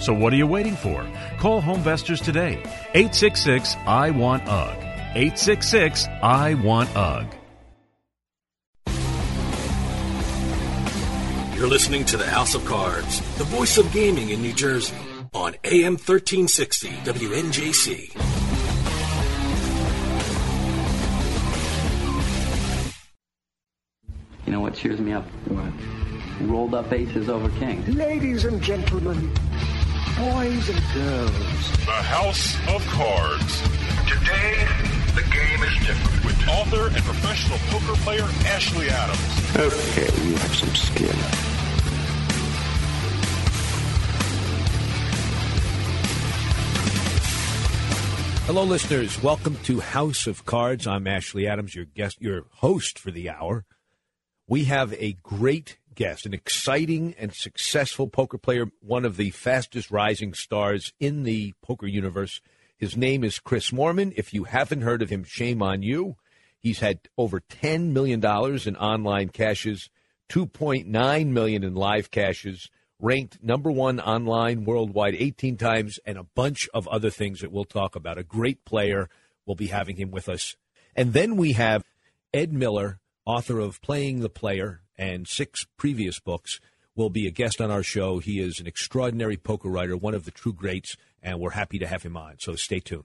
So what are you waiting for? Call Homevestors today. 866 I Want UGG. 866 I Want UGG. You're listening to the House of Cards, the voice of gaming in New Jersey, on AM 1360 WNJC. You know what cheers me up? What? Rolled up aces over kings. Ladies and gentlemen, boys and girls. The House of Cards. Today, the game is different. With author and professional poker player Ashley Adams. Okay, you have some skill. Hello, listeners. Welcome to House of Cards. I'm Ashley Adams, your guest, your host for the hour. We have a great guest, an exciting and successful poker player, one of the fastest rising stars in the poker universe. His name is Chris Moorman. If you haven't heard of him, shame on you. He's had over $10 million in online cashes, 2.9 million in live cashes, ranked number one online worldwide 18 times, and a bunch of other things that we'll talk about. A great player. We'll be having him with us. And then we have Ed Miller, author of Playing the Player and six previous books, will be a guest on our show. He is an extraordinary poker writer, one of the true greats, and we're happy to have him on. So stay tuned.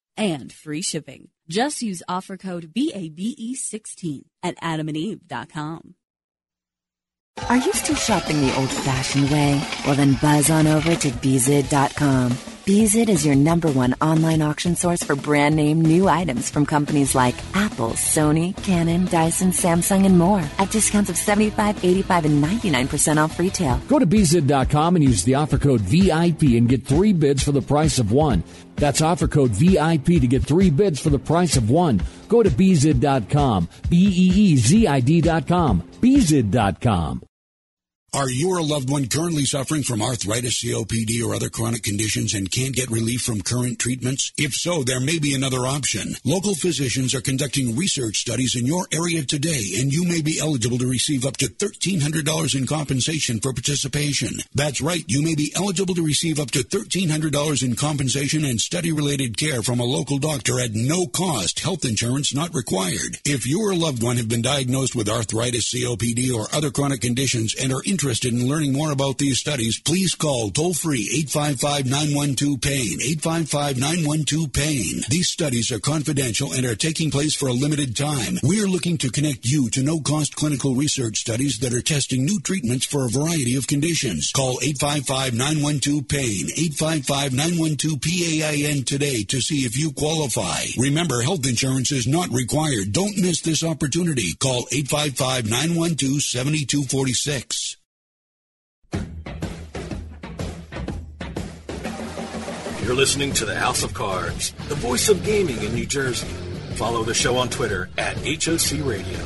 and free shipping. Just use offer code BABE16 at adamandeve.com. Are you still shopping the old-fashioned way? Well, then buzz on over to Beezid.com. Beezid is your number one online auction source for brand name new items from companies like Apple, Sony, Canon, Dyson, Samsung, and more at discounts of 75, 85, and 99% off retail. Go to Beezid.com and use the offer code VIP and get three bids for the price of one. That's offer code VIP to get three bids for the price of one. Go to Beezid.com. B E E Z I D.com. Beezid.com. Are you or a loved one currently suffering from arthritis, COPD, or other chronic conditions and can't get relief from current treatments? If so, there may be another option. Local physicians are conducting research studies in your area today, and you may be eligible to receive up to $1,300 in compensation for participation. That's right, you may be eligible to receive up to $1,300 in compensation and study-related care from a local doctor at no cost, health insurance not required. If you or a loved one have been diagnosed with arthritis, COPD, or other chronic conditions and are interested interested in learning more about these studies, please call toll free 855 912 PAIN. 855 912 PAIN. These studies are confidential and are taking place for a limited time. We are looking to connect you to no cost clinical research studies that are testing new treatments for a variety of conditions. Call 855 912 PAIN. 855 912 PAIN today to see if you qualify. Remember, health insurance is not required. Don't miss this opportunity. Call 855 912 7246. You're listening to the House of Cards, the voice of gaming in New Jersey. Follow the show on Twitter at HOC Radio.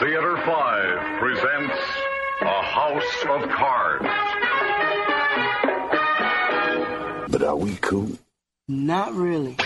Theater 5 presents A House of Cards. We cool? Not really.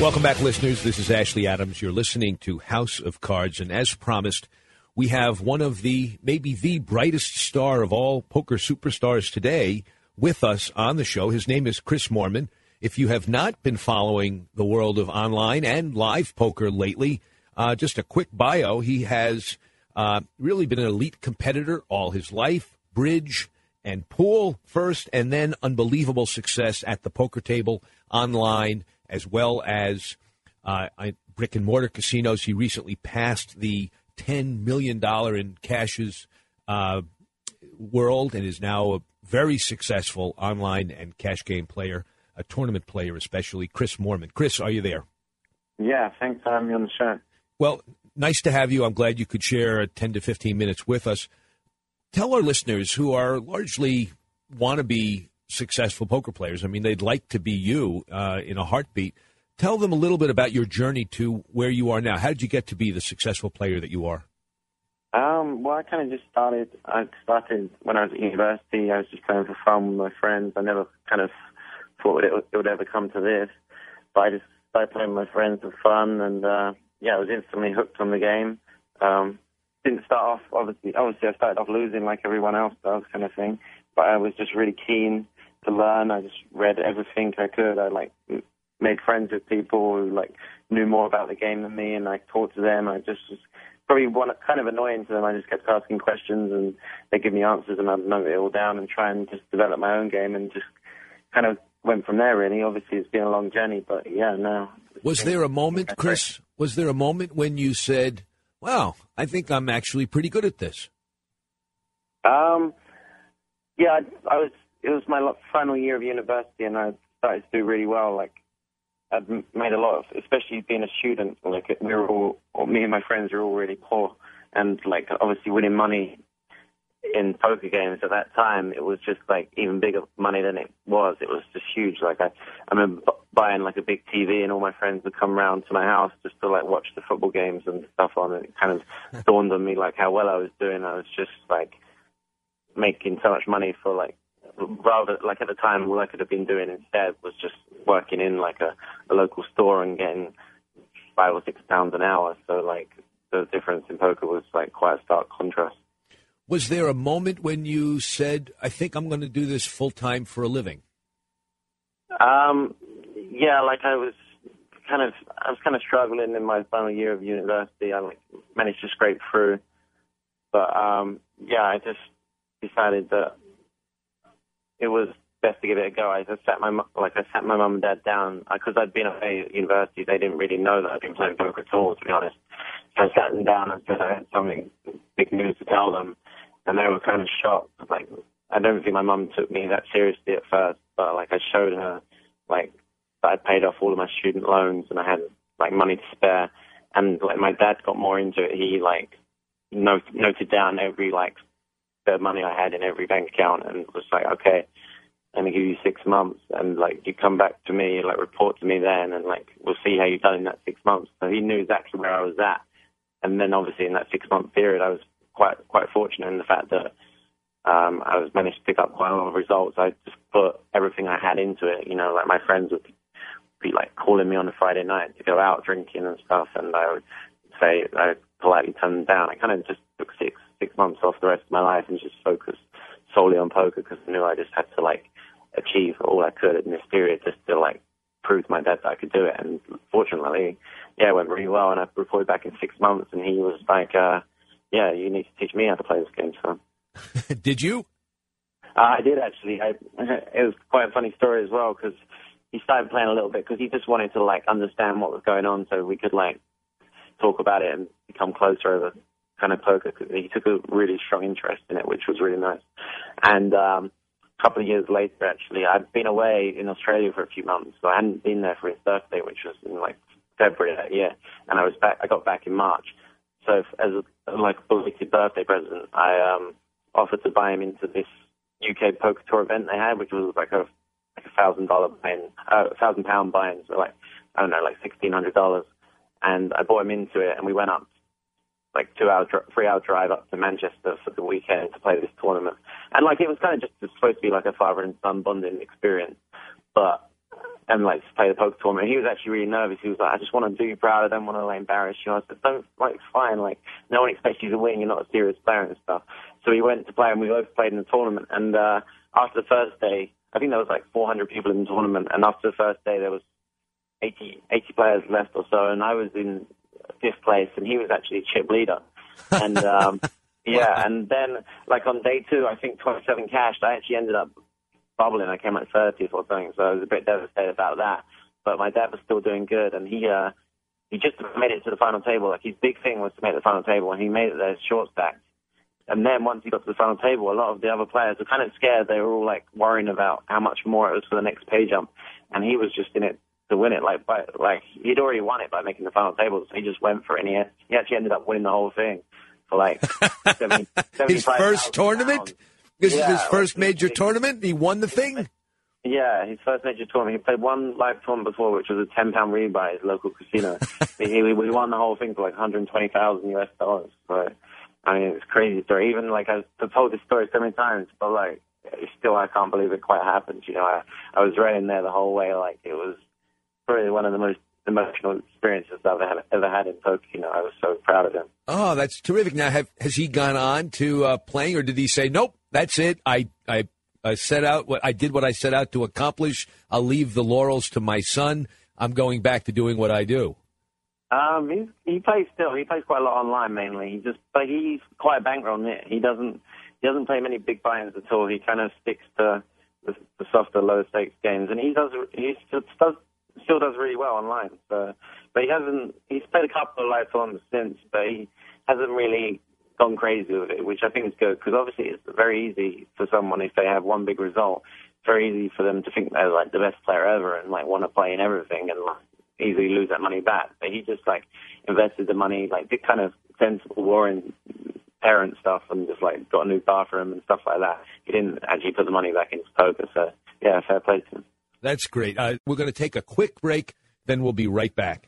Welcome back, listeners. This is Ashley Adams. You're listening to House of Cards, and as promised, we have one of the maybe the brightest star of all poker superstars today with us on the show. His name is Chris Moorman. If you have not been following the world of online and live poker lately, uh, just a quick bio. He has uh, really been an elite competitor all his life, bridge and pool first, and then unbelievable success at the poker table online as well as uh, brick and mortar casinos. He recently passed the $10 million in cashes uh, world and is now a very successful online and cash game player, a tournament player, especially. Chris Moorman. Chris, are you there? Yeah, thanks for having me on the show. Well, nice to have you. I'm glad you could share 10 to 15 minutes with us. Tell our listeners who are largely wannabe successful poker players. I mean, they'd like to be you uh, in a heartbeat. Tell them a little bit about your journey to where you are now. How did you get to be the successful player that you are? Um, well, I kind of just started. I started when I was at university. I was just playing for fun with my friends. I never kind of thought it would, it would ever come to this, but I just started playing with my friends for fun, and uh, yeah, I was instantly hooked on the game. Um, didn't start off obviously. Obviously, I started off losing like everyone else does, kind of thing. But I was just really keen to learn. I just read everything I could. I like made friends with people who like knew more about the game than me, and I talked to them. I just was probably one kind of annoying to them. I just kept asking questions, and they give me answers, and I'd note it all down and try and just develop my own game, and just kind of went from there. Really, obviously, it's been a long journey, but yeah, no. Was there a moment, Chris? Was there a moment when you said, "Wow, I think I'm actually pretty good at this"? Um, yeah, I, I was it was my final year of university, and I started to do really well. Like I'd made a lot of, especially being a student. Like we were all, me and my friends were all really poor, and like obviously winning money in poker games at that time, it was just like even bigger money than it was. It was just huge. Like I, I remember buying like a big TV, and all my friends would come round to my house just to like watch the football games and stuff on. And it kind of dawned on me like how well I was doing. I was just like making so much money for like rather like at the time all I could have been doing instead was just working in like a, a local store and getting five or six pounds an hour. So like the difference in poker was like quite a stark contrast. Was there a moment when you said, "I think I'm going to do this full time for a living"? Um, yeah, like I was kind of I was kind of struggling in my final year of university. I like managed to scrape through, but um, yeah, I just decided that it was best to give it a go. I just sat my like I sat my mum and dad down because I'd been away at university. They didn't really know that I'd been playing poker at all, to be honest. So I sat them down and said I had something big news to tell them, and they were kind of shocked. Like I don't think my mum took me that seriously at first, but like I showed her like that I'd paid off all of my student loans and I had like money to spare, and like my dad got more into it. He like note, noted down every like of money I had in every bank account and was like, okay, I'm gonna give you six months and like you come back to me, like report to me then and like we'll see how you've done in that six months. So he knew exactly where I was at. And then obviously in that six month period I was quite quite fortunate in the fact that um I was managed to pick up quite a lot of results. I just put everything I had into it, you know, like my friends would be like calling me on a Friday night to go out drinking and stuff and I would say I politely turn them down. I kind of just took six six months off the rest of my life and just focused solely on poker because I knew I just had to like achieve all I could in this period just to like prove to my dad that I could do it. And fortunately, yeah, it went really well. And I reported back in six months, and he was like, uh, "Yeah, you need to teach me how to play this game." So Did you? uh, I did actually. I, it was quite a funny story as well because he started playing a little bit because he just wanted to like understand what was going on so we could like talk about it and become closer over kind of poker. 'cause he took a really strong interest in it, which was really nice. And um, a couple of years later, actually, I'd been away in Australia for a few months, so I hadn't been there for his birthday, which was in like February that year, and I was back. I got back in March. So as a like belated birthday present, I um, offered to buy him into this UK poker tour event they had, which was like a like a thousand dollar buy-in, uh, a thousand pound buy-in, so like I don't know, like sixteen hundred dollars. And I bought him into it, and we went up like two hour, three hour drive up to Manchester for the weekend to play this tournament. And like it was kind of just supposed to be like a father and son bonding experience, but and like to play the poker tournament. He was actually really nervous. He was like, "I just want to do you proud. I don't want to like embarrass you." I said, "Don't like it's fine. Like no one expects you to win. You're not a serious player and stuff." So we went to play, and we both played in the tournament. And uh, after the first day, I think there was like 400 people in the tournament. And after the first day, there was 80, 80 players left or so, and I was in fifth place, and he was actually chip leader. And um, yeah, and then like on day two, I think 27 cash. I actually ended up bubbling. I came like 30th or something, so I was a bit devastated about that. But my dad was still doing good, and he uh, he just made it to the final table. Like his big thing was to make the final table, and he made it there short stacked. And then once he got to the final table, a lot of the other players were kind of scared. They were all like worrying about how much more it was for the next pay jump, and he was just in it to win it. Like, by, like he'd already won it by making the final table, so he just went for it. And he, he actually ended up winning the whole thing for like 70, His first tournament? This is his first major tournament. He won the thing. Yeah, his first major tournament. He played one live tournament before, which was a ten pound rebuy at his local casino. he, we won the whole thing for like 120,000 US dollars. So, I mean, it's a crazy story. Even like I've told this story so many times, but like, still I can't believe it quite happened. You know, I I was right in there the whole way. Like it was probably one of the most emotional experiences I've ever, ever had in poker. You know, I was so proud of him. Oh, that's terrific. Now, have, has he gone on to uh, playing, or did he say, "Nope, that's it. I, I, I set out what I did. What I set out to accomplish. I'll leave the laurels to my son. I'm going back to doing what I do." Um, he's, he plays still. He plays quite a lot online mainly. He just, but he's quite a banker on it. He doesn't, he doesn't play many big buy-ins at all. He kind of sticks to the, the softer, lower stakes games, and he does, he still does, still does really well online. So, but he hasn't. He's played a couple of live tournaments since, but he hasn't really gone crazy with it, which I think is good because obviously it's very easy for someone if they have one big result. It's very easy for them to think they're like the best player ever and like want to play in everything and like easily lose that money back. But he just like invested the money, like did kind of sensible Warren parent stuff and just like got a new bathroom and stuff like that. He didn't actually put the money back into poker. So yeah, fair play to him. That's great. Uh, we're going to take a quick break, then we'll be right back.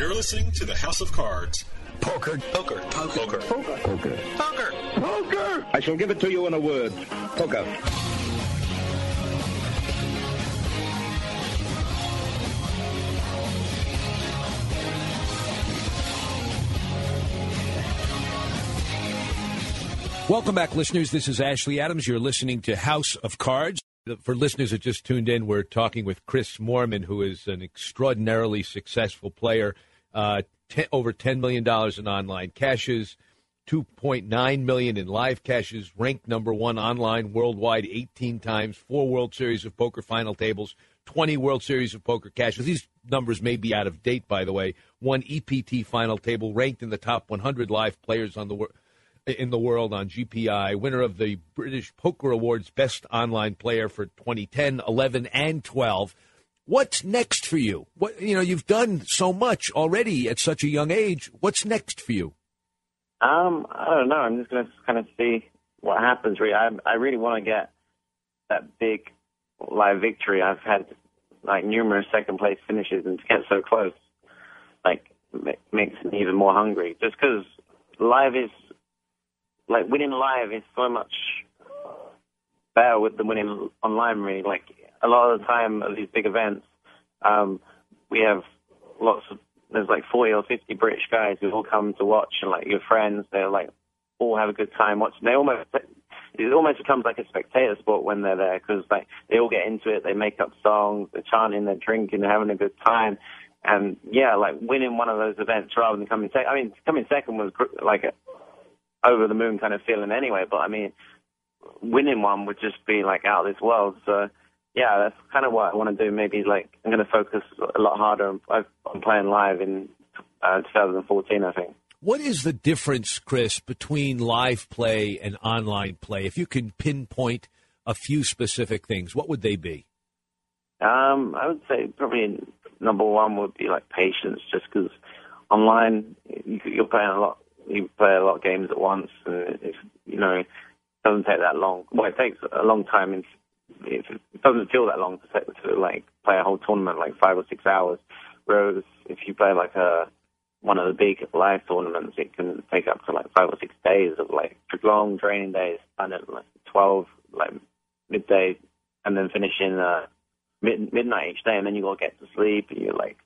You're listening to the House of Cards. Poker. Poker. Poker. Poker. Poker. Poker. Poker! I shall give it to you in a word. Poker. Welcome back, listeners. This is Ashley Adams. You're listening to House of Cards. For listeners that just tuned in, we're talking with Chris Moorman, who is an extraordinarily successful player. Uh, ten, over $10 million in online cashes, 2.9 million in live cashes, ranked number one online worldwide 18 times, four World Series of Poker final tables, 20 World Series of Poker cashes. These numbers may be out of date, by the way. One EPT final table, ranked in the top 100 live players on the world in the world on GPI, winner of the British Poker Awards Best Online Player for 2010, 11, and 12. What's next for you? What you know, you've done so much already at such a young age. What's next for you? Um, I don't know. I'm just gonna kind of see what happens. Really, I I really want to get that big live victory. I've had like numerous second place finishes, and to get so close, like makes me even more hungry. Just because live is like winning live is so much better with the winning online. Really, like a lot of the time at these big events, um, we have lots of there's like 40 or 50 British guys who all come to watch, and like your friends, they're like all have a good time watching. They almost it almost becomes like a spectator sport when they're there because like they all get into it, they make up songs, they're chanting, they're drinking, they're having a good time. And yeah, like winning one of those events rather than coming second. I mean, coming second was like a over the moon kind of feeling anyway. But I mean, winning one would just be like out of this world. So yeah, that's kind of what I want to do. Maybe like I'm going to focus a lot harder on, on playing live in uh, 2014. I think. What is the difference, Chris, between live play and online play? If you can pinpoint a few specific things, what would they be? Um, I would say probably number one would be like patience, just because online you, you're playing a lot you play a lot of games at once, and it's, you know, it doesn't take that long. Well, it takes a long time. In, it doesn't feel that long to, to like play a whole tournament, like five or six hours. Whereas if you play like a one of the big live tournaments, it can take up to like five or six days of like long training days, and at like twelve like midday, and then finishing uh, mid midnight each day, and then you got to get to sleep. You're like,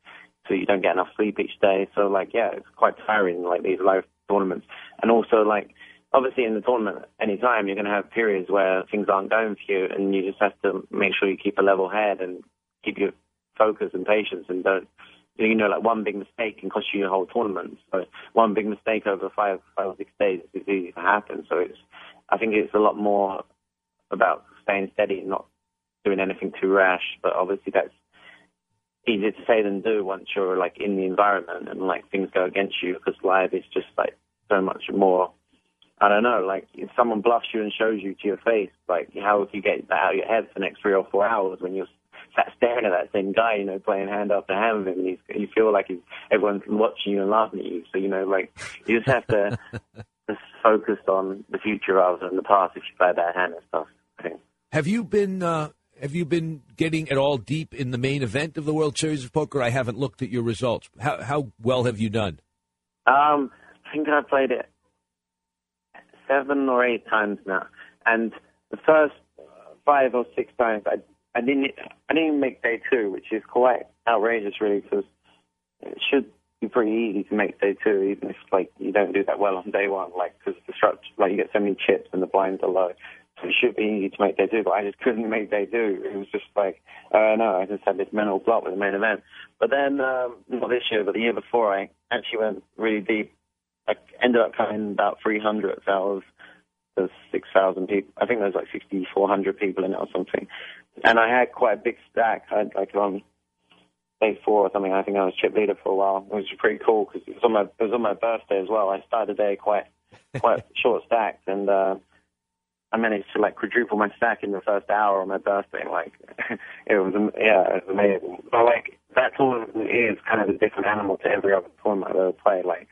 so you don't get enough sleep each day. So like, yeah, it's quite tiring. Like these live tournaments. And also, like, obviously in the tournament, anytime you're going to have periods where things aren't going for you, and you just have to make sure you keep a level head and keep your focus and patience, and don't, you know, like one big mistake can cost you your whole tournament. So one big mistake over five, five or six days is easy to happen. So it's, I think it's a lot more about staying steady and not doing anything too rash. But obviously that's easier to say than do once you're like in the environment and like things go against you because live is just like so much more. I don't know, like if someone bluffs you and shows you to your face, like how would you get that out of your head for the next three or four hours when you're sat staring at that same guy, you know, playing hand after hand with him, and he's, you feel like he's, everyone's watching you and laughing at you. So you know, like you just have to just focus on the future rather than the past if you play that hand and stuff. I think. Have you been uh, have you been getting at all deep in the main event of the World Series of Poker? I haven't looked at your results. How how well have you done? Um, I think I played it seven or eight times now, and the first five or six times I I didn't I didn't make day two, which is quite outrageous, really, because it should be pretty easy to make day two, even if like you don't do that well on day one, like because the structure, like you get so many chips and the blinds are low. So it should be easy to make day two, but I just couldn't make day two. It was just like, uh, no, I just had this mental block with the main event. But then, um, not this year, but the year before, I actually went really deep. I ended up coming about 300 out of the 6,000 people. I think there was like 6,400 people in it or something. And I had quite a big stack. I had like on day four or something. I think I was chip leader for a while, which was pretty cool because it was on my it was on my birthday as well. I started the day quite quite short stacked and. uh I managed to like quadruple my stack in the first hour on my birthday. Like, it was yeah, it was amazing. But like that tournament is kind of a different animal to every other tournament I've ever played. Like,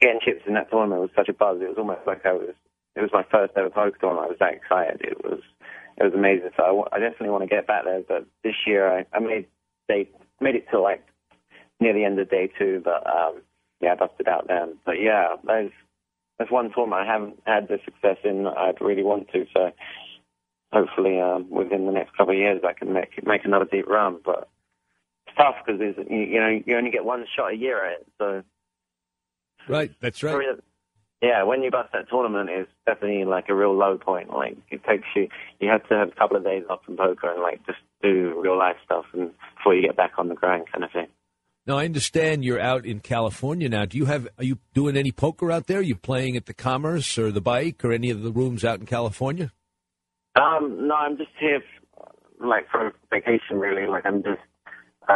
getting chips in that tournament was such a buzz. It was almost like I was. It was my first ever poker tournament. I was that excited. It was it was amazing. So I, I definitely want to get back there. But this year I, I made day made it till like near the end of day two. But um, yeah, I busted out then. But yeah, there's there's one tournament I haven't had the success in that I'd really want to. So hopefully um, within the next couple of years I can make make another deep run. But it's tough because you, you know you only get one shot a year at it. So Right, that's right. yeah, when you bust that tournament, it's definitely like a real low point. Like it takes you, you have to have a couple of days off from poker and like just do real life stuff and before you get back on the grind, kind of thing. Now I understand you're out in California now. Do you have are you doing any poker out there? Are you playing at the Commerce or the Bike or any of the rooms out in California? Um, no, I'm just here, f- like for vacation, really. Like I'm just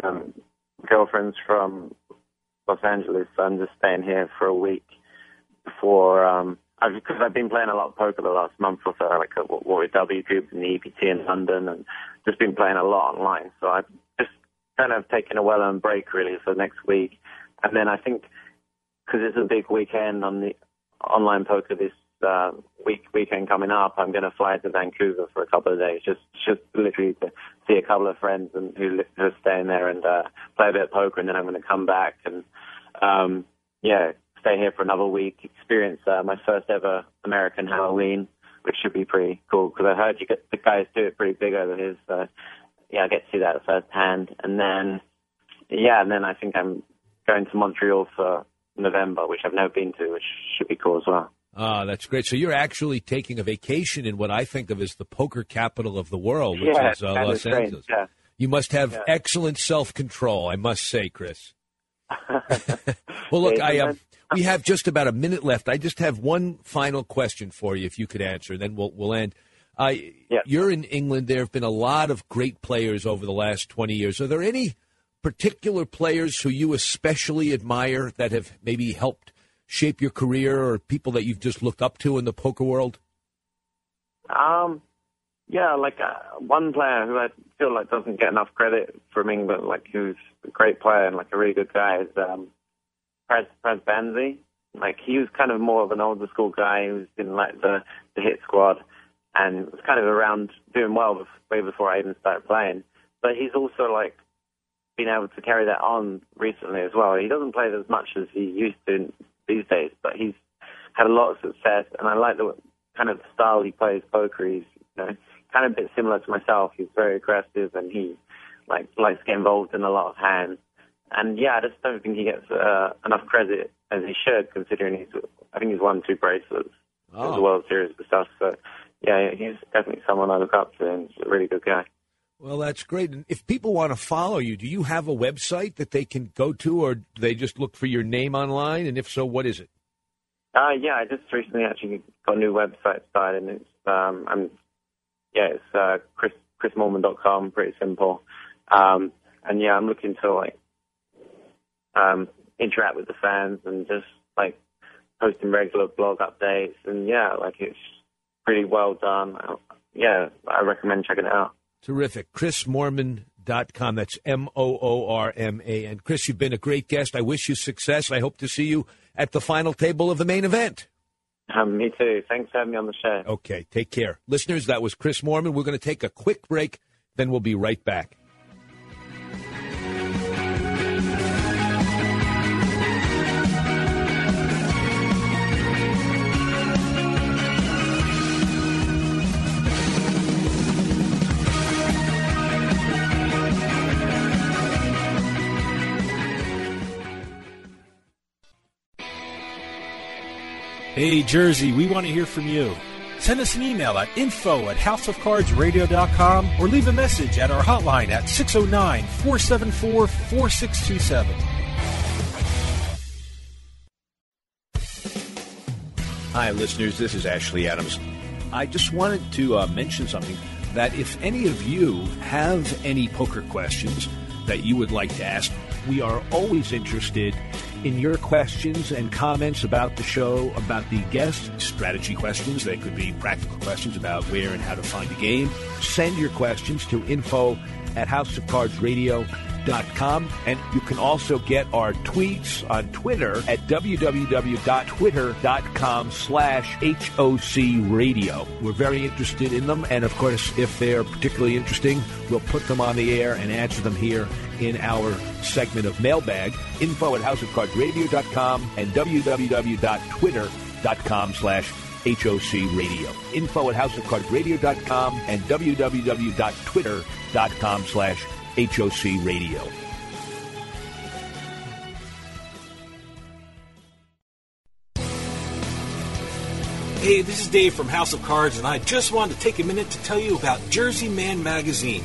um, girlfriend's from Los Angeles, so I'm just staying here for a week before. Um, I've, because I've been playing a lot of poker the last month or so, like at Warrior W Group and the EPT in London, and just been playing a lot online. So I've just kind of taken a well-earned break, really, for next week. And then I think because it's a big weekend on the online poker this uh, week weekend coming up, I'm going to fly to Vancouver for a couple of days, just just literally to see a couple of friends and who, who are staying there and uh, play a bit of poker, and then I'm going to come back and um, yeah, stay here for another week, experience uh, my first ever American Halloween, which should be pretty cool because I heard you get the guys do it pretty big over here, so yeah, I get to see that firsthand, and then yeah, and then I think I'm going to Montreal for November, which I've never been to, which should be cool as well. Ah, that's great. So you're actually taking a vacation in what I think of as the poker capital of the world, which yeah, is uh, Los strange, Angeles. Yeah. You must have Yeah. excellent self control, I must say, Chris. well, look, I um, we have just about a minute left. I just have one final question for you, if you could answer, then we'll we'll end. Uh, You're in England. There have been a lot of great players over the last 20 years. Are there any particular players who you especially admire that have maybe helped shape your career, or people that you've just looked up to in the poker world? Um, yeah, like uh, one player who I feel like doesn't get enough credit from England, like who's a great player and like a really good guy, is um, Praz, Praz Bansi. Like he was kind of more of an older school guy who's in like the the hit squad and was kind of around doing well way before I even started playing. But he's also like been able to carry that on recently as well. He doesn't play as much as he used to these days, but he's had a lot of success, and I like the kind of style he plays poker. He's you know kind of a bit similar to myself. He's very aggressive, and he like likes to get involved in a lot of hands. And yeah, I just don't think he gets uh, enough credit as he should, considering he's I think he's won two bracelets Oh. at the World Series and stuff. So yeah, he's definitely someone I look up to, and he's a really good guy. Well, that's great. And if people want to follow you, do you have a website that they can go to, or do they just look for your name online? And if so, what is it? Uh, yeah, I just recently actually got a new website started, and it's um, I'm yeah, it's uh, Chris chrismoorman.com, pretty simple. Um, and yeah, I'm looking to like um, interact with the fans and just like posting regular blog updates, and yeah, like it's pretty well done. Uh, Yeah, I recommend checking it out. Terrific. ChrisMoorman.com. That's M O O R M A N. Chris, you've been a great guest. I wish you success. I hope to see you at the final table of the main event. Um, me too. Thanks for having me on the show. Okay, take care. Listeners, that was Chris Moorman. We're going to take a quick break, then we'll be right back. Hey, Jersey, we want to hear from you. Send us an email at info at houseofcardsradio.com or leave a message at our hotline at 609 474 4627. Hi, listeners. This is Ashley Adams. I just wanted to uh, mention something that if any of you have any poker questions that you would like to ask, we are always interested in your questions and comments about the show, about the guests, strategy questions. They could be practical questions about where and how to find a game. Send your questions to info at houseofcardsradio.com. And you can also get our tweets on Twitter at www.twitter.com slash HOC radio. We're very interested in them. And of course, if they're particularly interesting, we'll put them on the air and answer them here in our segment of mailbag. Info at houseofcardsradio.com and www.twitter.com slash HOC radio. Info at houseofcardsradio.com and www.twitter.com slash HOC radio. Hey, this is Dave from House of Cards, and I just wanted to take a minute to tell you about Jersey Man Magazine.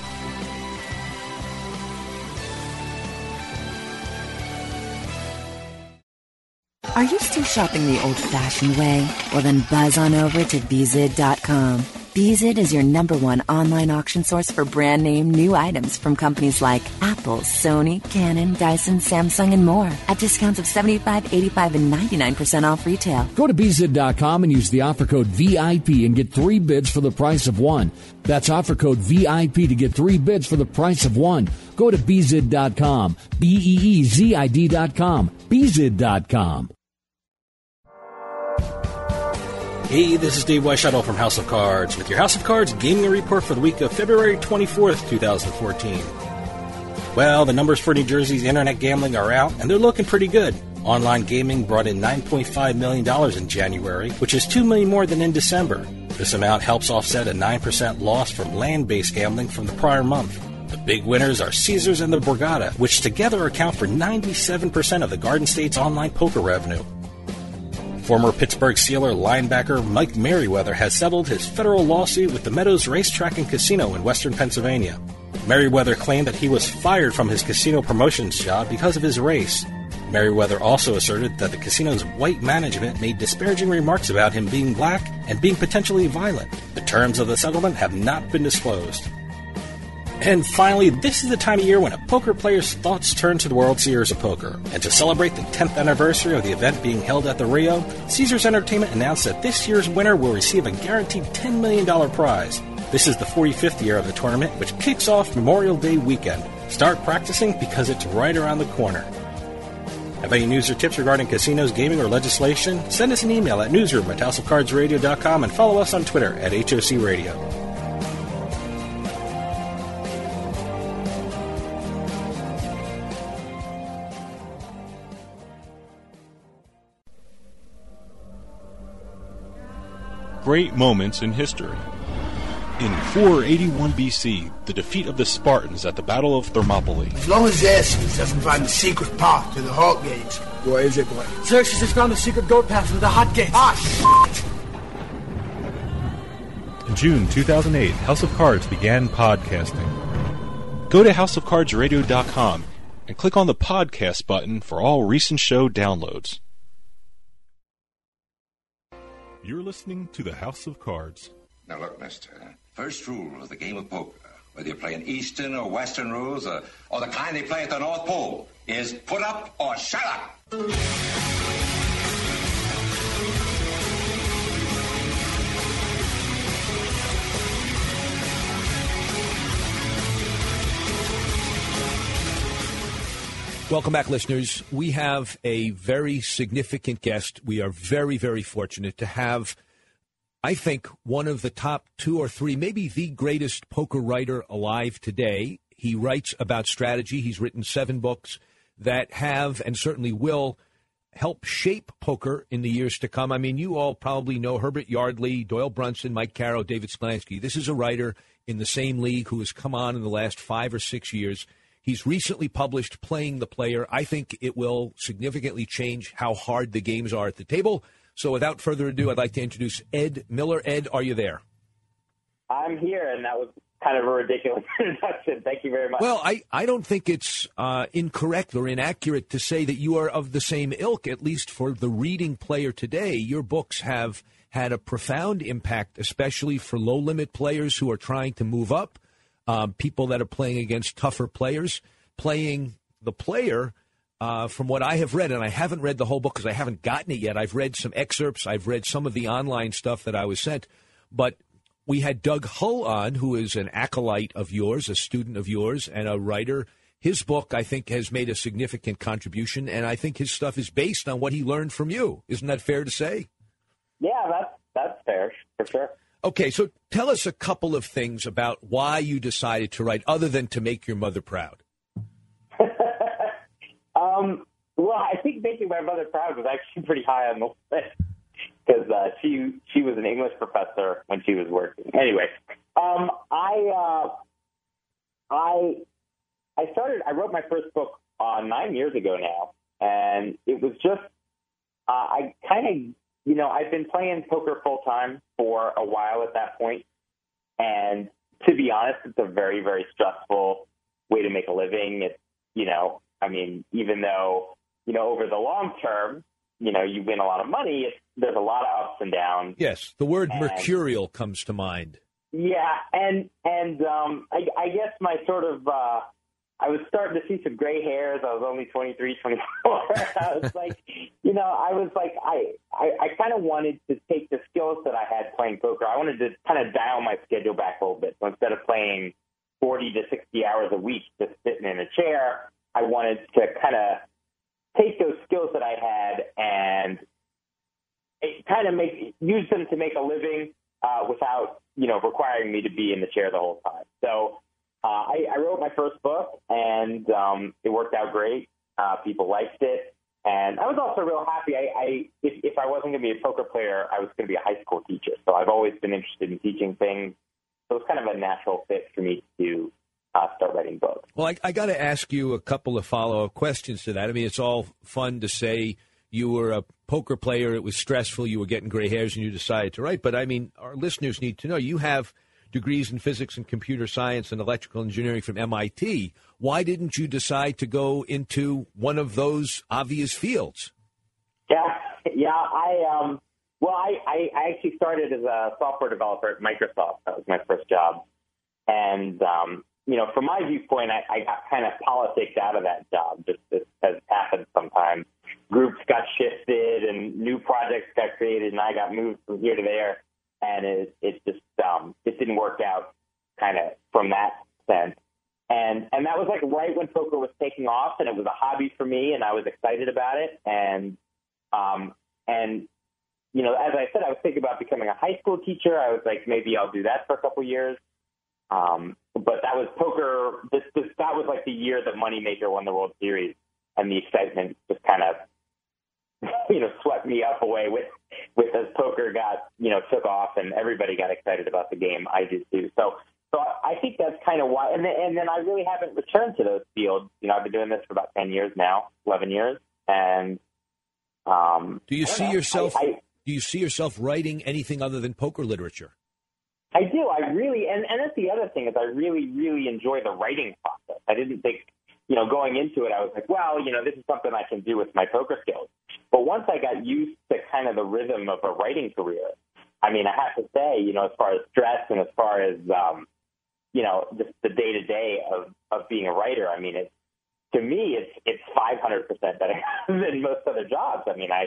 Are you still shopping the old fashioned way? Well, then buzz on over to Beezid.com. Beezid is your number one online auction source for brand name new items from companies like Apple, Sony, Canon, Dyson, Samsung, and more at discounts of 75 85 and 99% off retail. Go to Beezid.com and use the offer code VIP and get three bids for the price of one. That's offer code VIP to get three bids for the price of one. Go to Beezid.com. B E E Z I D.com. Bzid.com. Hey, this is Dave Weishuttle from House of Cards with your House of Cards gaming report for the week of February 24th, 2014. Well, the numbers for New Jersey's internet gambling are out, and they're looking pretty good. Online gaming brought in $9.5 million in January, which is 2 million more than in December. This amount helps offset a 9% loss from land based gambling from the prior month. The big winners are Caesars and the Borgata, which together account for 97% of the Garden State's online poker revenue. Former Pittsburgh Steeler linebacker Mike Merriweather has settled his federal lawsuit with the Meadows Racetrack and Casino in western Pennsylvania. Merriweather claimed that he was fired from his casino promotions job because of his race. Merriweather also asserted that the casino's white management made disparaging remarks about him being black and being potentially violent. The terms of the settlement have not been disclosed. And finally, this is the time of year when a poker player's thoughts turn to the World Series of Poker. And to celebrate the 10th anniversary of the event being held at the Rio, Caesars Entertainment announced that this year's winner will receive a guaranteed $10 million prize. This is the 45th year of the tournament, which kicks off Memorial Day weekend. Start practicing because it's right around the corner. Have any news or tips regarding casinos, gaming, or legislation? Send us an email at newsroom at and follow us on Twitter at HOC Radio. Great moments in history. In 481 BC, the defeat of the Spartans at the Battle of Thermopylae. As long as Xerxes doesn't find the secret path to the Hot Gates. Where is it, boy? Xerxes has found the secret goat path to the Hot Gates. Ah, shit! In June 2008, House of Cards began podcasting. Go to houseofcardsradio.com and click on the podcast button for all recent show downloads. You're listening to the House of Cards. Now look, mister. First rule of the game of poker, whether you're playing Eastern or Western rules or, or the kind they play at the North Pole, is put up or shut up. Welcome back, listeners. We have a very significant guest. We are very, very fortunate to have, I think, one of the top two or three, maybe the greatest poker writer alive today. He writes about strategy. He's written seven books. that have and certainly will help shape poker in the years to come. I mean, you all probably know Herbert Yardley, Doyle Brunson, Mike Caro, David Sklansky. This is a writer in the same league who has come on in the last five or six years. He's recently published Playing the Player. I think it will significantly change how hard the games are at the table. So without further ado, I'd like to introduce Ed Miller. Ed, are you there? I'm here, and that was kind of a ridiculous introduction. Thank you very much. Well, I, I don't think it's uh, incorrect or inaccurate to say that you are of the same ilk, at least for the reading player today. Your books have had a profound impact, especially for low limit players who are trying to move up, um, people that are playing against tougher players, playing the player. Uh, from what I have read, and I haven't read the whole book because I haven't gotten it yet. I've read some excerpts. I've read some of the online stuff that I was sent. But we had Doug Hull on, who is an acolyte of yours, a student of yours, and a writer. His book, I think, has made a significant contribution, and I think his stuff is based on what he learned from you. Isn't that fair to say? Yeah, that's that's fair for sure. Okay, so tell us a couple of things about why you decided to write, other than to make your mother proud. um, well, I think making my mother proud was actually pretty high on the list because uh, she she was an English professor when she was working. Anyway, um, I uh, I I started. I wrote my first book uh, nine years ago now, and it was just uh, I kind of you know I've been playing poker full time for a while at that point, and to be honest, it's a very very stressful way to make a living. It's you know I mean even though you know over the long term you know you win a lot of money, it's, there's a lot of ups and downs. Yes, the word And- mercurial comes to mind. Yeah, and and um, I, I guess my sort of uh, I was starting to see some gray hairs. I was only 23, 24. I was like, you know, I was like, I I, I kind of wanted to take the skills that I had playing poker. I wanted to kind of dial my schedule back a little bit. So instead of playing 40 to 60 hours a week just sitting in a chair, I wanted to kind of take those skills that I had and kind of make use them to make a living uh, without you know requiring me to be in the chair the whole time. So uh, I, I wrote my first book, and um, it worked out great. Uh, people liked it, and I was also real happy. I, I if, if I wasn't going to be a poker player, I was going to be a high school teacher. So I've always been interested in teaching things. So it's kind of a natural fit for me to uh, start writing books. Well, I, I got to ask you a couple of follow up questions to that. I mean, it's all fun to say you were a poker player, it was stressful, you were getting gray hairs, and you decided to write. But I mean, our listeners need to know you have degrees in physics and computer science and electrical engineering from MIT. Why didn't you decide to go into one of those obvious fields? Yeah, yeah. I um, well, I, I actually started as a software developer at Microsoft. That was my first job, and um, you know, from my viewpoint, I, I got kind of politics out of that job. Just as, as happens sometimes, groups got shifted and new projects got created, and I got moved from here to there, and it it just um, it didn't work out kind of from that sense. And and that was like right when poker was taking off, and it was a hobby for me, and I was excited about it, and um, and you know, as I said, I was thinking about becoming a high school teacher. I was like, maybe I'll do that for a couple years. Um, but that was poker. This, this that was like the year that Moneymaker won the World Series, and the excitement just kind of, you know, swept me up away with with as poker got you know took off and everybody got excited about the game. I did too. So so I think that's kind of why. And then, and then I really haven't returned to those fields. You know, I've been doing this for about ten years now, eleven years, and um, Do you see know. yourself? I, I, do you see yourself writing anything other than poker literature? I do. I really, and, and that's the other thing is I really, really enjoy the writing process. I didn't think, you know, going into it, I was like, well, you know, this is something I can do with my poker skills. But once I got used to kind of the rhythm of a writing career, I mean, I have to say, you know, as far as stress and as far as, um, you know, just the day to day of of being a writer, I mean, it's to me, it's it's 500 percent better than most other jobs. I mean, I,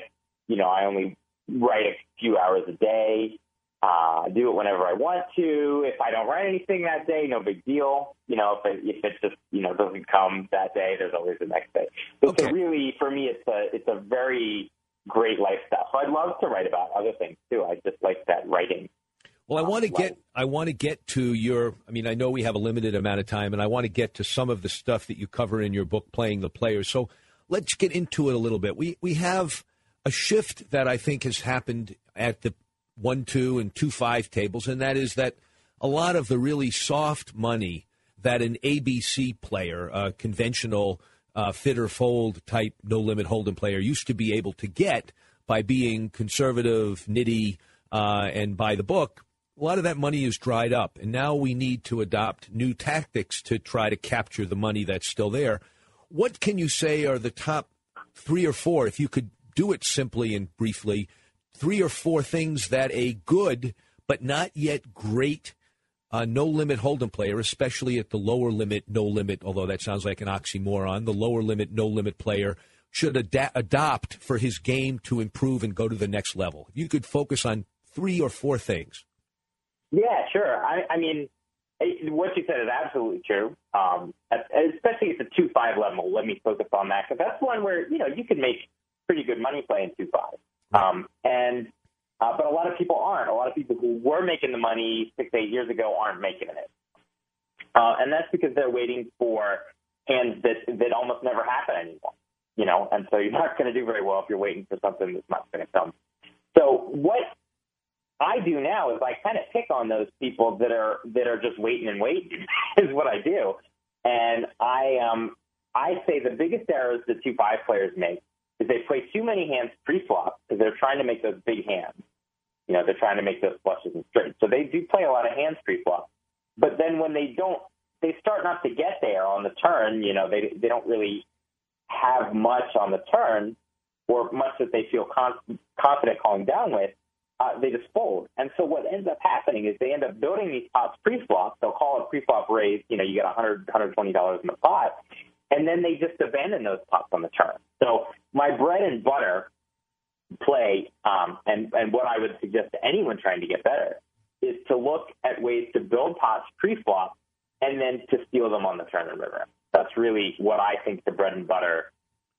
you know, I only write a few hours a day. Uh, do it whenever I want to. If I don't write anything that day, no big deal. You know, if it, if it just you know doesn't come that day, there's always the next day. So it's a really, for me, it's a it's a very great lifestyle. So I'd love to write about other things too. I just like that writing. Well, I want to get I want to get to your. I mean, I know we have a limited amount of time, and I want to get to some of the stuff that you cover in your book, playing the players. So let's get into it a little bit. We we have a shift that I think has happened at the one two and two five tables, and that is that a lot of the really soft money that an ABC player, a conventional uh, fit or fold type no limit hold'em player, used to be able to get by being conservative, nitty, uh, and by the book. A lot of that money is dried up, and now we need to adopt new tactics to try to capture the money that's still there. What can you say are the top three or four, if you could do it simply and briefly, three or four things that a good but not yet great uh, no limit hold'em player, especially at the lower limit, no limit, although that sounds like an oxymoron, the lower limit, no limit player should ad- adopt for his game to improve and go to the next level. You could focus on three or four things. Yeah, sure. I, I mean, what you said is absolutely true. Um, especially at the two five level. Let me focus on that because that's one where you know you can make pretty good money playing two five. Um, and uh, but a lot of people aren't. A lot of people who were making the money six, eight years ago aren't making it. Uh, and that's because they're waiting for hands that, that almost never happen anymore. You know, and so you're not going to do very well if you're waiting for something that's not going to come. So what I do now is I kind of pick on those people that are that are just waiting and waiting is what I do. And I um I say the biggest errors that two five players make is they play too many hands pre-flop because they're trying to make those big hands. You know, they're trying to make those flushes and straights. So they do play a lot of hands pre-flop. But then when they don't, they start not to get there on the turn. You know, they they don't really have much on the turn or much that they feel con- confident calling down with. Uh, they just fold. And so what ends up happening is they end up building these pots pre-flop. They'll call it pre-flop raise. You know, you get 100 $120 in the pot and then they just abandon those pots on the turn. So my bread and butter play, um, and and what I would suggest to anyone trying to get better is to look at ways to build pots pre-flop and then to steal them on the turn and river. That's really what I think the bread and butter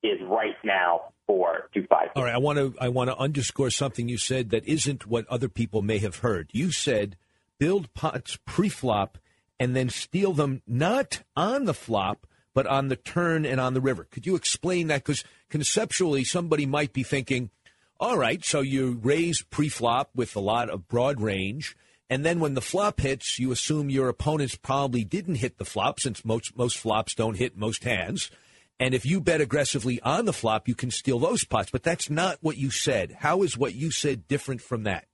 is right now for two five. All right, I want to I want to underscore something you said that isn't what other people may have heard. You said build pots pre-flop and then steal them not on the flop but on the turn and on the river. Could you explain that? Because conceptually, somebody might be thinking, all right, so you raise pre-flop with a lot of broad range, and then when the flop hits, you assume your opponents probably didn't hit the flop, since most most flops don't hit most hands. And if you bet aggressively on the flop, you can steal those pots. But that's not what you said. How is what you said different from that?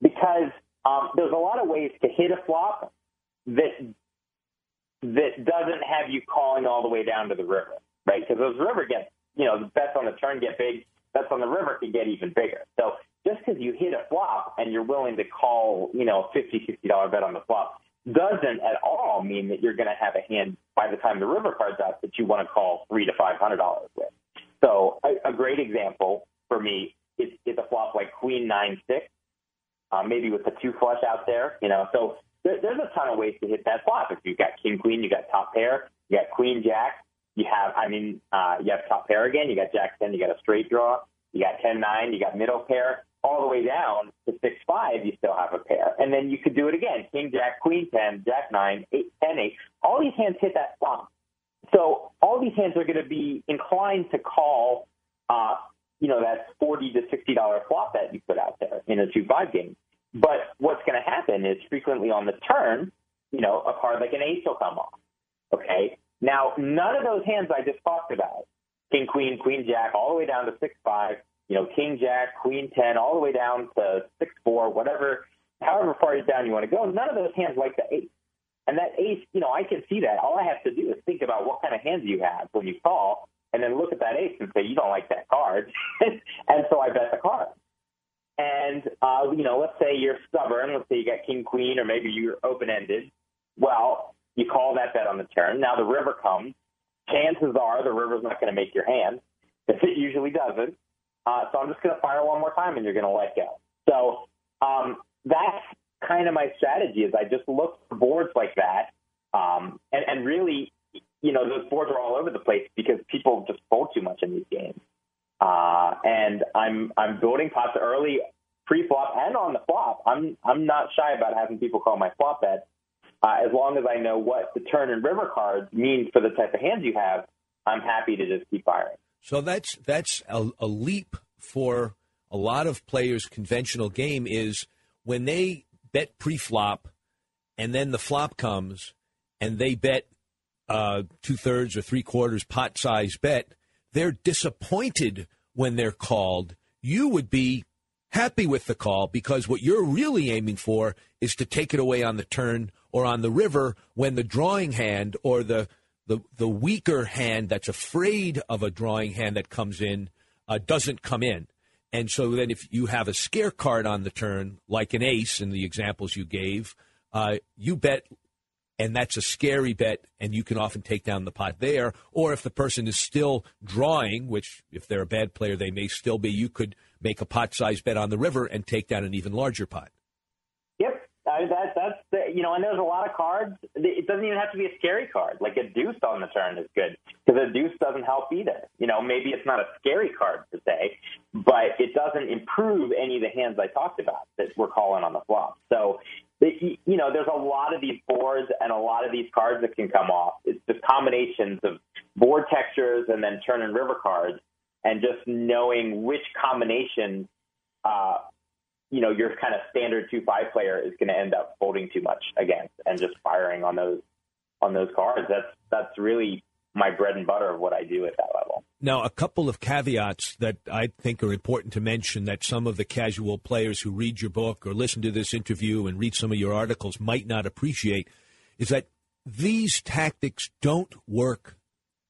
Because um, there's a lot of ways to hit a flop that that doesn't have you calling all the way down to the river, right? Because those river get, you know, the bets on the turn get big, bets on the river can get even bigger. So just because you hit a flop and you're willing to call, you know, a fifty, sixty dollar bet on the flop doesn't at all mean that you're going to have a hand by the time the river card's out that you want to call three to five hundred dollars with. So a, a great example for me is, is a flop like Queen Nine Six, uh, maybe with the two flush out there. You know, so there, there's a ton of ways to hit that flop. If you've got king queen, you got top pair, you got queen jack, you have I mean uh, you have top pair again, you got jack ten, you got a straight draw, you got ten nine, you got middle pair, all the way down to six five, you still have a pair, and then you could do it again: king jack, queen ten, jack nine, eight ten eight. All these hands hit that flop. So all these hands are going to be inclined to call, uh, you know, that forty to sixty dollar flop that you put out there in a two five game. But what's going to happen is frequently on the turn, you know, a card like an ace will come off. Okay. Now, none of those hands I just talked about, king, queen, queen, jack, all the way down to six, five, you know, king, jack, queen, 10, all the way down to six, four, whatever, however far down you want to go. None of those hands like the ace. And that ace, you know, I can see that. All I have to do is think about what kind of hands you have when you call, and then look at that ace and say, you don't like that card. and so I bet the card. And, uh, you know, let's say you're stubborn. Let's say you got king, queen, or maybe you're open ended. Well, you call that bet on the turn. Now the river comes. Chances are the river's not going to make your hand. It usually doesn't. Uh, so I'm just going to fire one more time and you're going to let go. So um, that's kind of my strategy is I just look for boards like that. Um, and, and really, you know, those boards are all over the place because people just fold too much in these games. Uh, and I'm I'm building pots early, pre-flop and on the flop. I'm I'm not shy about having people call my flop bet, uh, as long as I know what the turn and river cards mean for the type of hands you have. I'm happy to just keep firing. So that's that's a, a leap for a lot of players. Conventional game is when they bet pre-flop, and then the flop comes, and they bet uh, two thirds or three quarters pot size bet. They're disappointed when they're called. You would be happy with the call because what you're really aiming for is to take it away on the turn or on the river when the drawing hand or the the, the weaker hand that's afraid of a drawing hand that comes in uh, doesn't come in. And so then if you have a scare card on the turn, like an ace in the examples you gave, uh, you bet, and that's a scary bet, and you can often take down the pot there. Or if the person is still drawing, which if they're a bad player, they may still be, you could make a pot size bet on the river and take down an even larger pot. Yep, that that's the, you know, and there's a lot of cards. It doesn't even have to be a scary card. Like a deuce on the turn is good because a deuce doesn't help either. You know, maybe it's not a scary card per se, but it doesn't improve any of the hands I talked about that we're calling on the flop. So, you know, there's a lot of these boards and a lot of these cards that can come off. It's just combinations of board textures and then turn and river cards, and just knowing which combination uh, you know, your kind of standard two five player is going to end up folding too much against and just firing on those on those cards. That's that's really my bread and butter of what I do at that level. Now, a couple of caveats that I think are important to mention that some of the casual players who read your book or listen to this interview and read some of your articles might not appreciate is that these tactics don't work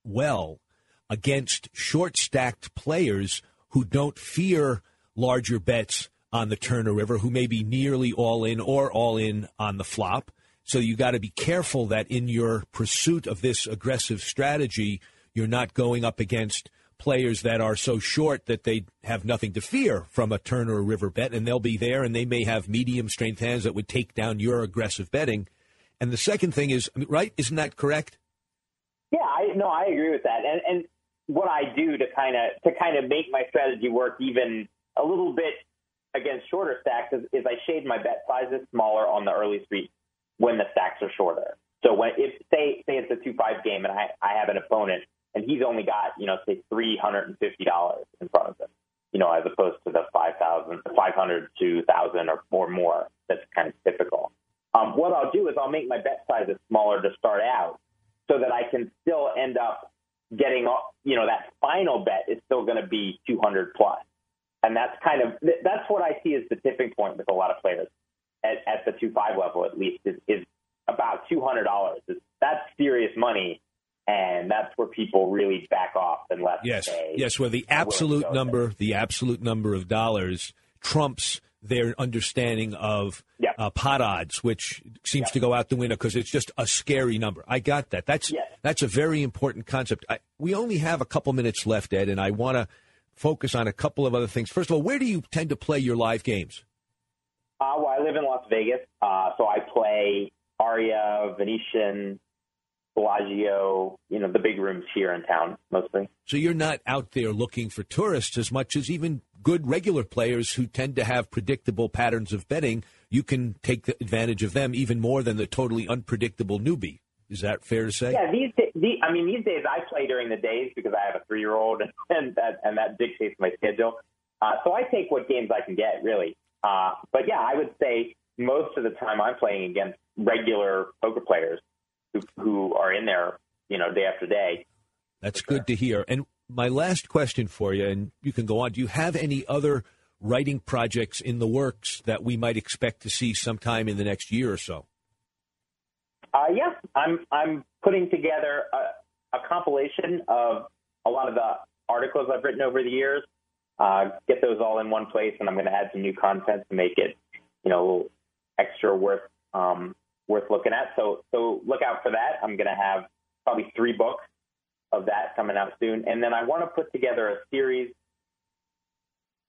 well against short stacked players who don't fear larger bets on the turn or river who may be nearly all in or all in on the flop. So you got to be careful that in your pursuit of this aggressive strategy, you're not going up against players that are so short that they have nothing to fear from a turn or a River bet, and they'll be there, and they may have medium strength hands that would take down your aggressive betting. And the second thing is, right? Isn't that correct? Yeah, I no, I agree with that. And and what I do to kind of to kind of make my strategy work even a little bit against shorter stacks is, is I shade my bet sizes smaller on the early street when the stacks are shorter. So when if say say it's a two five game and I, I have an opponent and he's only got, you know, say three hundred and fifty dollars in front of him, you know, as opposed to the five thousand five hundred to thousand or or more that's kind of typical. Um, what I'll do is I'll make my bet sizes smaller to start out so that I can still end up getting you know, that final bet is still going to be 200 plus. And that's kind of that's what I see as the tipping point with a lot of players at, at the two five level at least is, is about two hundred dollars. That's serious money, and that's where people really back off and let yes yes where the absolute number there. the absolute number of dollars trumps their understanding of yep. uh, pot odds, which seems yep. to go out the window because it's just a scary number. I got that. That's yes. that's a very important concept. I, we only have a couple minutes left, Ed, and I want to focus on a couple of other things. First of all, where do you tend to play your live games? Uh, well, I live in Las Vegas, uh, so I play Aria, Venetian, Bellagio, you know, the big rooms here in town mostly. So you're not out there looking for tourists as much as even good regular players who tend to have predictable patterns of betting. You can take advantage of them even more than the totally unpredictable newbie. Is that fair to say? Yeah, these, the, I mean, these days I play during the days because I have a three-year-old, and that and that dictates my schedule. Uh, so I take what games I can get, really. Uh, but yeah, I would say most of the time I'm playing against regular poker players who who are in there, you know, day after day. That's good to hear. And my last question for you, and you can go on. Do you have any other writing projects in the works that we might expect to see sometime in the next year or so? Uh, yeah, I'm I'm putting together a, a, compilation of a lot of the articles I've written over the years. Uh, get those all in one place, and I'm going to add some new content to make it, you know, extra worth um, worth looking at. So so look out for that. I'm going to have probably three books of that coming out soon, and then I want to put together a series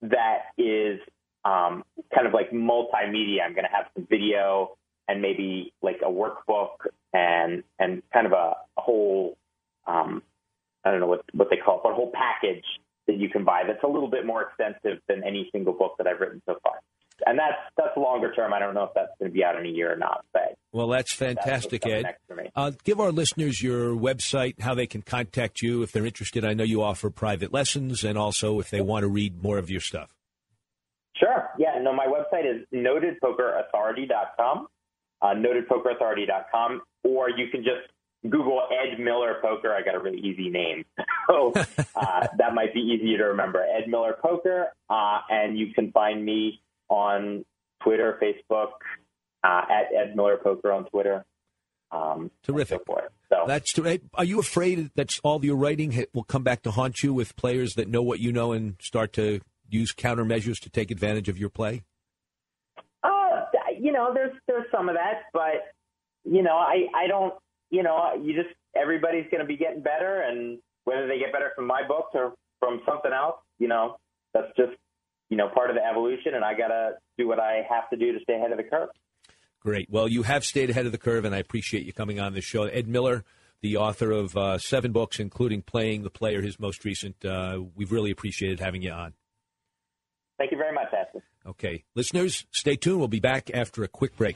that is um, kind of like multimedia. I'm going to have some video and maybe like a workbook and and kind of a, a whole um, I don't know what what they call it, but a whole package that you can buy that's a little bit more expensive than any single book that I've written so far. And that's that's longer term. I don't know if that's going to be out in a year or not, but Well, that's fantastic, coming Ed. next for me. Uh, give our listeners your website, how they can contact you if they're interested. I know you offer private lessons, and also if they want to read more of your stuff. Sure. Yeah. No, my website is notedpokerauthority.com, uh, notedpokerauthority.com, or you can just Google Ed Miller Poker. I got a really easy name, so uh, that might be easier to remember. Ed Miller Poker, uh, and you can find me on Twitter, Facebook, uh, at Ed Miller Poker on Twitter. Um, Terrific. So. So That's ter- Are you afraid that all your writing will come back to haunt you with players that know what you know and start to use countermeasures to take advantage of your play? Uh, you know, there's there's some of that, but you know, I I don't, you know, you just everybody's going to be getting better, and whether they get better from my books or from something else, you know, that's just you know part of the evolution, and I got to do what I have to do to stay ahead of the curve. Great. Well, you have stayed ahead of the curve, and I appreciate you coming on the show. Ed Miller, the author of uh, seven books, including Playing the Player, his most recent. Uh, we've really appreciated having you on. Thank you very much, Ashley. Okay. Listeners, stay tuned. We'll be back after a quick break.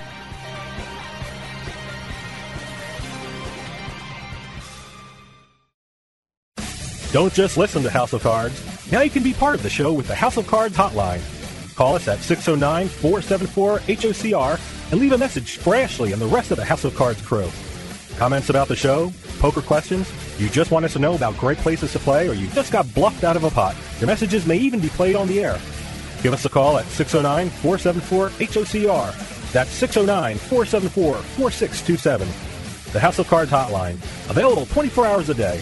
Don't just listen to House of Cards. Now you can be part of the show with the House of Cards hotline. Call us at 609 474 HOCR and leave a message for Ashley and the rest of the House of Cards crew. Comments about the show, poker questions, you just want us to know about great places to play, or you just got bluffed out of a pot. Your messages may even be played on the air. Give us a call at 609 474 HOCR. That's 609 474 4627. The House of Cards hotline. Available 24 hours a day.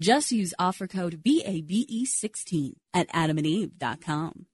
Just use offer code BABE16 at adamandeve.com.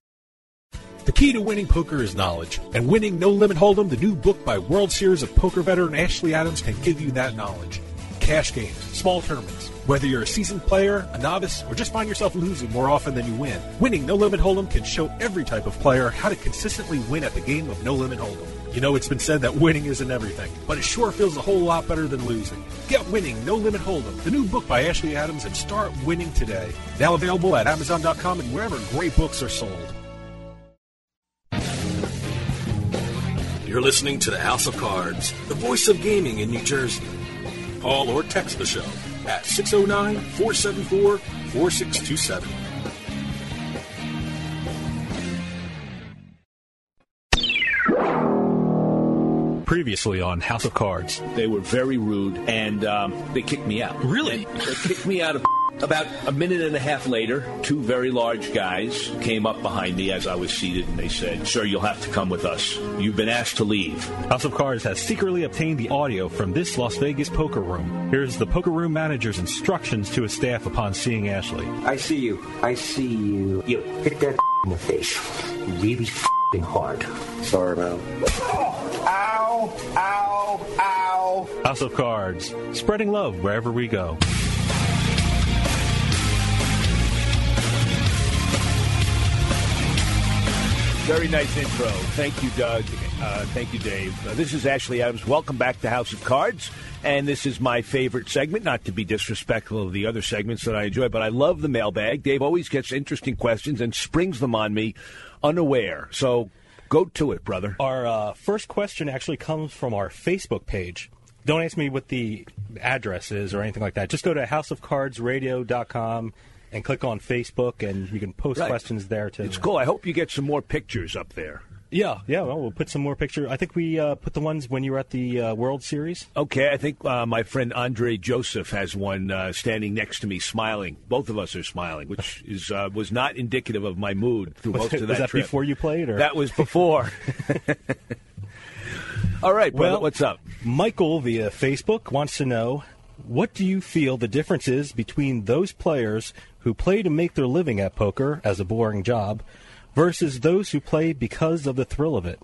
The key to winning poker is knowledge, and winning No Limit Hold'em, the new book by World Series of Poker veteran Ashley Adams, can give you that knowledge. Cash games, small tournaments. Whether you're a seasoned player, a novice, or just find yourself losing more often than you win, winning No Limit Hold'em can show every type of player how to consistently win at the game of No Limit Hold'em. You know, it's been said that winning isn't everything, but it sure feels a whole lot better than losing. Get Winning No Limit Hold'em, the new book by Ashley Adams, and start winning today. Now available at Amazon.com and wherever great books are sold. You're listening to the House of Cards, the voice of gaming in New Jersey. Call or text the show at 609 474 4627. Previously on House of Cards. They were very rude and um, they kicked me out. Really? They kicked me out of About a minute and a half later, two very large guys came up behind me as I was seated and they said, Sir, you'll have to come with us. You've been asked to leave. House of Cards has secretly obtained the audio from this Las Vegas poker room. Here's the poker room manager's instructions to his staff upon seeing Ashley. I see you. I see you. You hit that in the face. Really f***ing hard. Sorry, man. Ow, ow, ow. House of Cards, spreading love wherever we go. Very nice intro. Thank you, Doug. Uh, thank you, Dave. Uh, this is Ashley Adams. Welcome back to House of Cards. And this is my favorite segment, not to be disrespectful of the other segments that I enjoy, but I love the mailbag. Dave always gets interesting questions and springs them on me unaware. So go to it, brother. Our uh, first question actually comes from our Facebook page. Don't ask me what the address is or anything like that. Just go to houseofcardsradio.com and click on Facebook, and you can post Right. questions there too. It's cool. I hope you get some more pictures up there. Yeah, yeah. Well, we'll put some more pictures. I think we uh, put the ones when you were at the uh, World Series. Okay, I think uh, my friend Andre Joseph has one uh, standing next to me, smiling. Both of us are smiling, which is uh, was not indicative of my mood through Was most it- of was that that trip. before you played, or That was before. All right, brother, Well, what's up? Michael via Facebook wants to know what do you feel the difference is between those players who play to make their living at poker as a boring job versus those who play because of the thrill of it?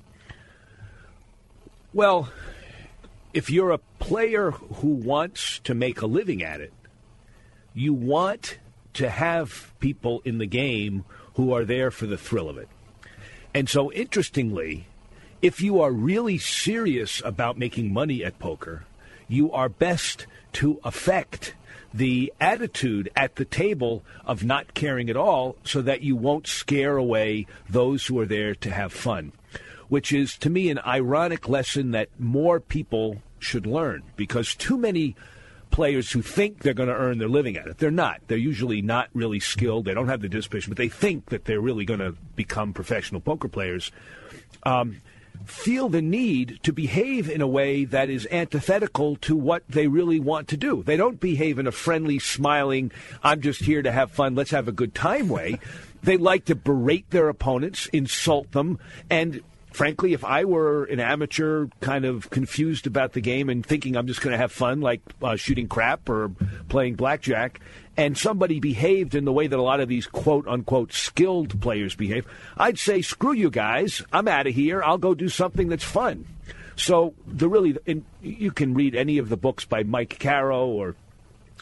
Well, if you're a player who wants to make a living at it, you want to have people in the game who are there for the thrill of it. And so, interestingly, if you are really serious about making money at poker, you are best to affect the attitude at the table of not caring at all so that you won't scare away those who are there to have fun, which is, to me, an ironic lesson that more people should learn because too many players who think they're going to earn their living at it. They're not. They're usually not really skilled. They don't have the disposition, but they think that they're really going to become professional poker players. Um, feel the need to behave in a way that is antithetical to what they really want to do. They don't behave in a friendly, smiling, I'm just here to have fun, let's have a good time way. they like to berate their opponents, insult them, and frankly, if I were an amateur, kind of confused about the game and thinking I'm just going to have fun, like uh, shooting crap or playing blackjack, and somebody behaved in the way that a lot of these quote unquote skilled players behave, I'd say, screw you guys. I'm out of here. I'll go do something that's fun. So the really, you can read any of the books by Mike Caro or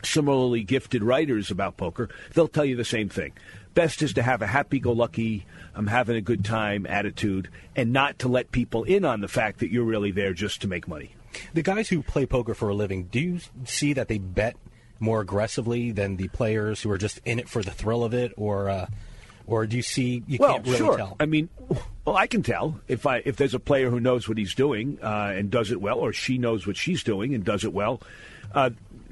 similarly gifted writers about poker, they'll tell you the same thing. Best is to have a happy go lucky, I'm having a good time attitude, and not to let people in on the fact that you're really there just to make money. The guys who play poker for a living, do you see that they bet more aggressively than the players who are just in it for the thrill of it, or uh, or do you see you well, can't really sure. tell? I mean, well, I can tell if I if there's a player who knows what he's doing uh, and does it well, or she knows what she's doing and does it well. Uh,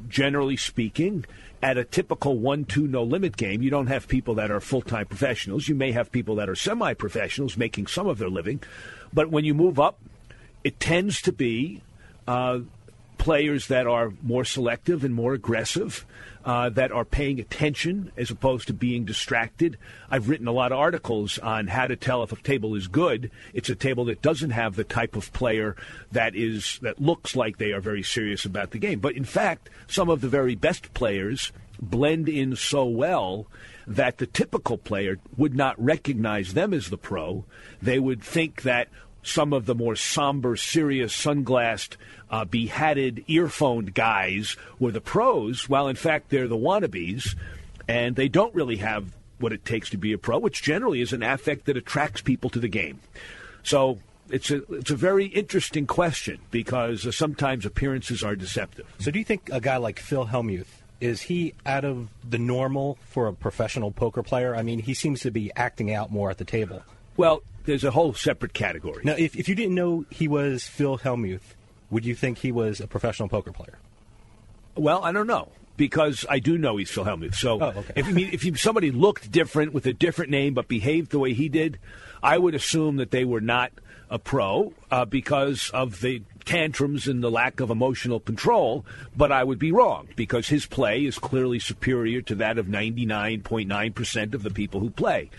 generally speaking, at a typical one-two no limit game, you don't have people that are full-time professionals. You may have people that are semi-professionals making some of their living, but when you move up, it tends to be uh, players that are more selective and more aggressive, uh, that are paying attention as opposed to being distracted. I've written a lot of articles on how to tell if a table is good. It's a table that doesn't have the type of player that is that looks like they are very serious about the game. But in fact, some of the very best players blend in so well that the typical player would not recognize them as the pro. They would think that some of the more somber, serious, sunglassed, uh, behatted, earphoned guys were the pros, while in fact they're the wannabes, and they don't really have what it takes to be a pro, which generally is an affect that attracts people to the game. So it's a it's a very interesting question because uh, sometimes appearances are deceptive. So do you think a guy like Phil Hellmuth is he out of the normal for a professional poker player? I mean, he seems to be acting out more at the table. Well, there's a whole separate category. Now, if, if you didn't know he was Phil Hellmuth, would you think he was a professional poker player? Well, I don't know because I do know he's Phil Hellmuth. So Oh, okay. if, I mean, if you, somebody looked different with a different name but behaved the way he did, I would assume that they were not a pro uh, because of the tantrums and the lack of emotional control, but I would be wrong because his play is clearly superior to that of 99.9% of the people who play.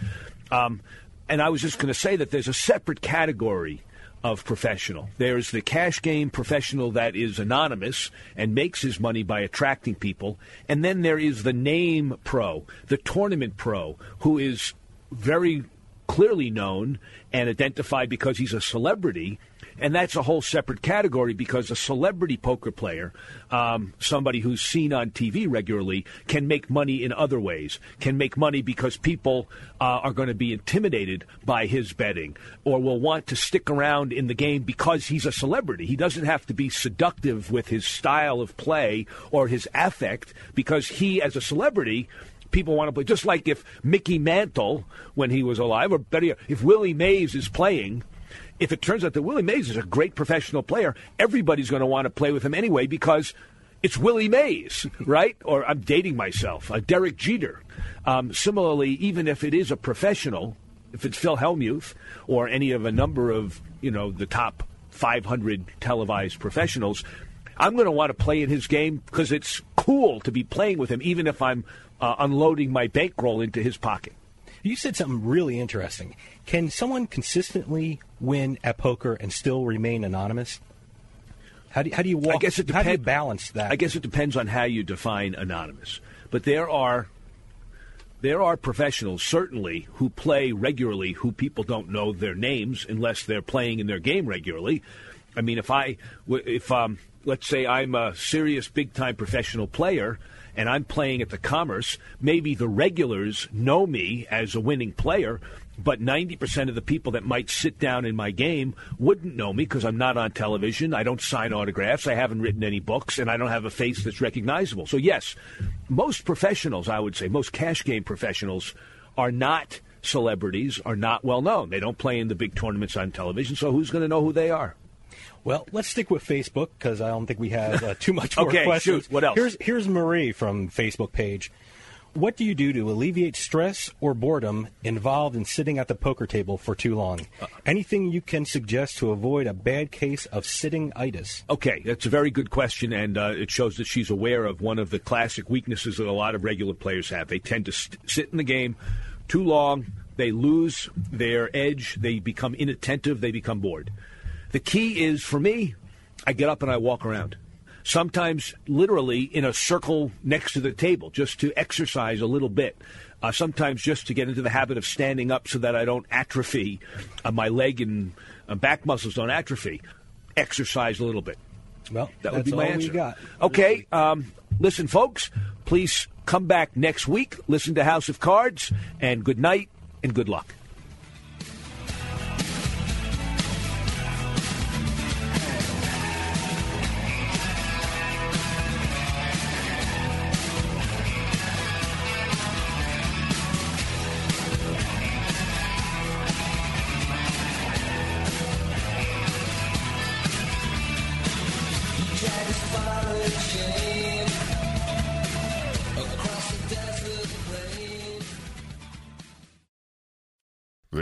Um, and I was just going to say that there's a separate category of professional. There's the cash game professional that is anonymous and makes his money by attracting people. And then there is the name pro, the tournament pro, who is very clearly known and identified because he's a celebrity and that's a whole separate category because a celebrity poker player, um, somebody who's seen on TV regularly, can make money in other ways. Can make money because people uh, are going to be intimidated by his betting or will want to stick around in the game because he's a celebrity. He doesn't have to be seductive with his style of play or his affect because he, as a celebrity, people want to play. Just like if Mickey Mantle, when he was alive, or better if Willie Mays is playing, if it turns out that Willie Mays is a great professional player, everybody's going to want to play with him anyway because it's Willie Mays, right? or I'm dating myself, uh, Derek Jeter. Um, similarly, even if it is a professional, if it's Phil Hellmuth or any of a number of you know the top 500 televised professionals, I'm going to want to play in his game because it's cool to be playing with him, even if I'm uh, unloading my bankroll into his pocket. You said something really interesting. Can someone consistently win at poker and still remain anonymous? How do, how do you walk? I guess it how do you depends. balance that? I guess it depends on how you define anonymous. But there are there are professionals certainly who play regularly who people don't know their names unless they're playing in their game regularly. I mean, if I if um, let's say I'm a serious big time professional player and I'm playing at the Commerce, maybe the regulars know me as a winning player, but 90% of the people that might sit down in my game wouldn't know me because I'm not on television. I don't sign autographs. I haven't written any books, and I don't have a face that's recognizable. So, yes, most professionals, I would say, most cash game professionals are not celebrities, are not well known. They don't play in the big tournaments on television, so who's going to know who they are? Well, let's stick with Facebook because I don't think we have uh, too much more okay, questions. Shoot. What else? Here's, here's Marie from Facebook page. What do you do to alleviate stress or boredom involved in sitting at the poker table for too long? Anything you can suggest to avoid a bad case of sitting itis? Okay, that's a very good question, and uh, it shows that she's aware of one of the classic weaknesses that a lot of regular players have. They tend to st- sit in the game too long, they lose their edge, they become inattentive, they become bored. The key is for me, I get up and I walk around. Sometimes literally in a circle next to the table just to exercise a little bit. Uh, sometimes just to get into the habit of standing up so that I don't atrophy, uh, my leg and uh, back muscles don't atrophy. Exercise a little bit. Well, that would be my answer. got. Okay, um, listen, folks, please come back next week. Listen to House of Cards, and good night and good luck.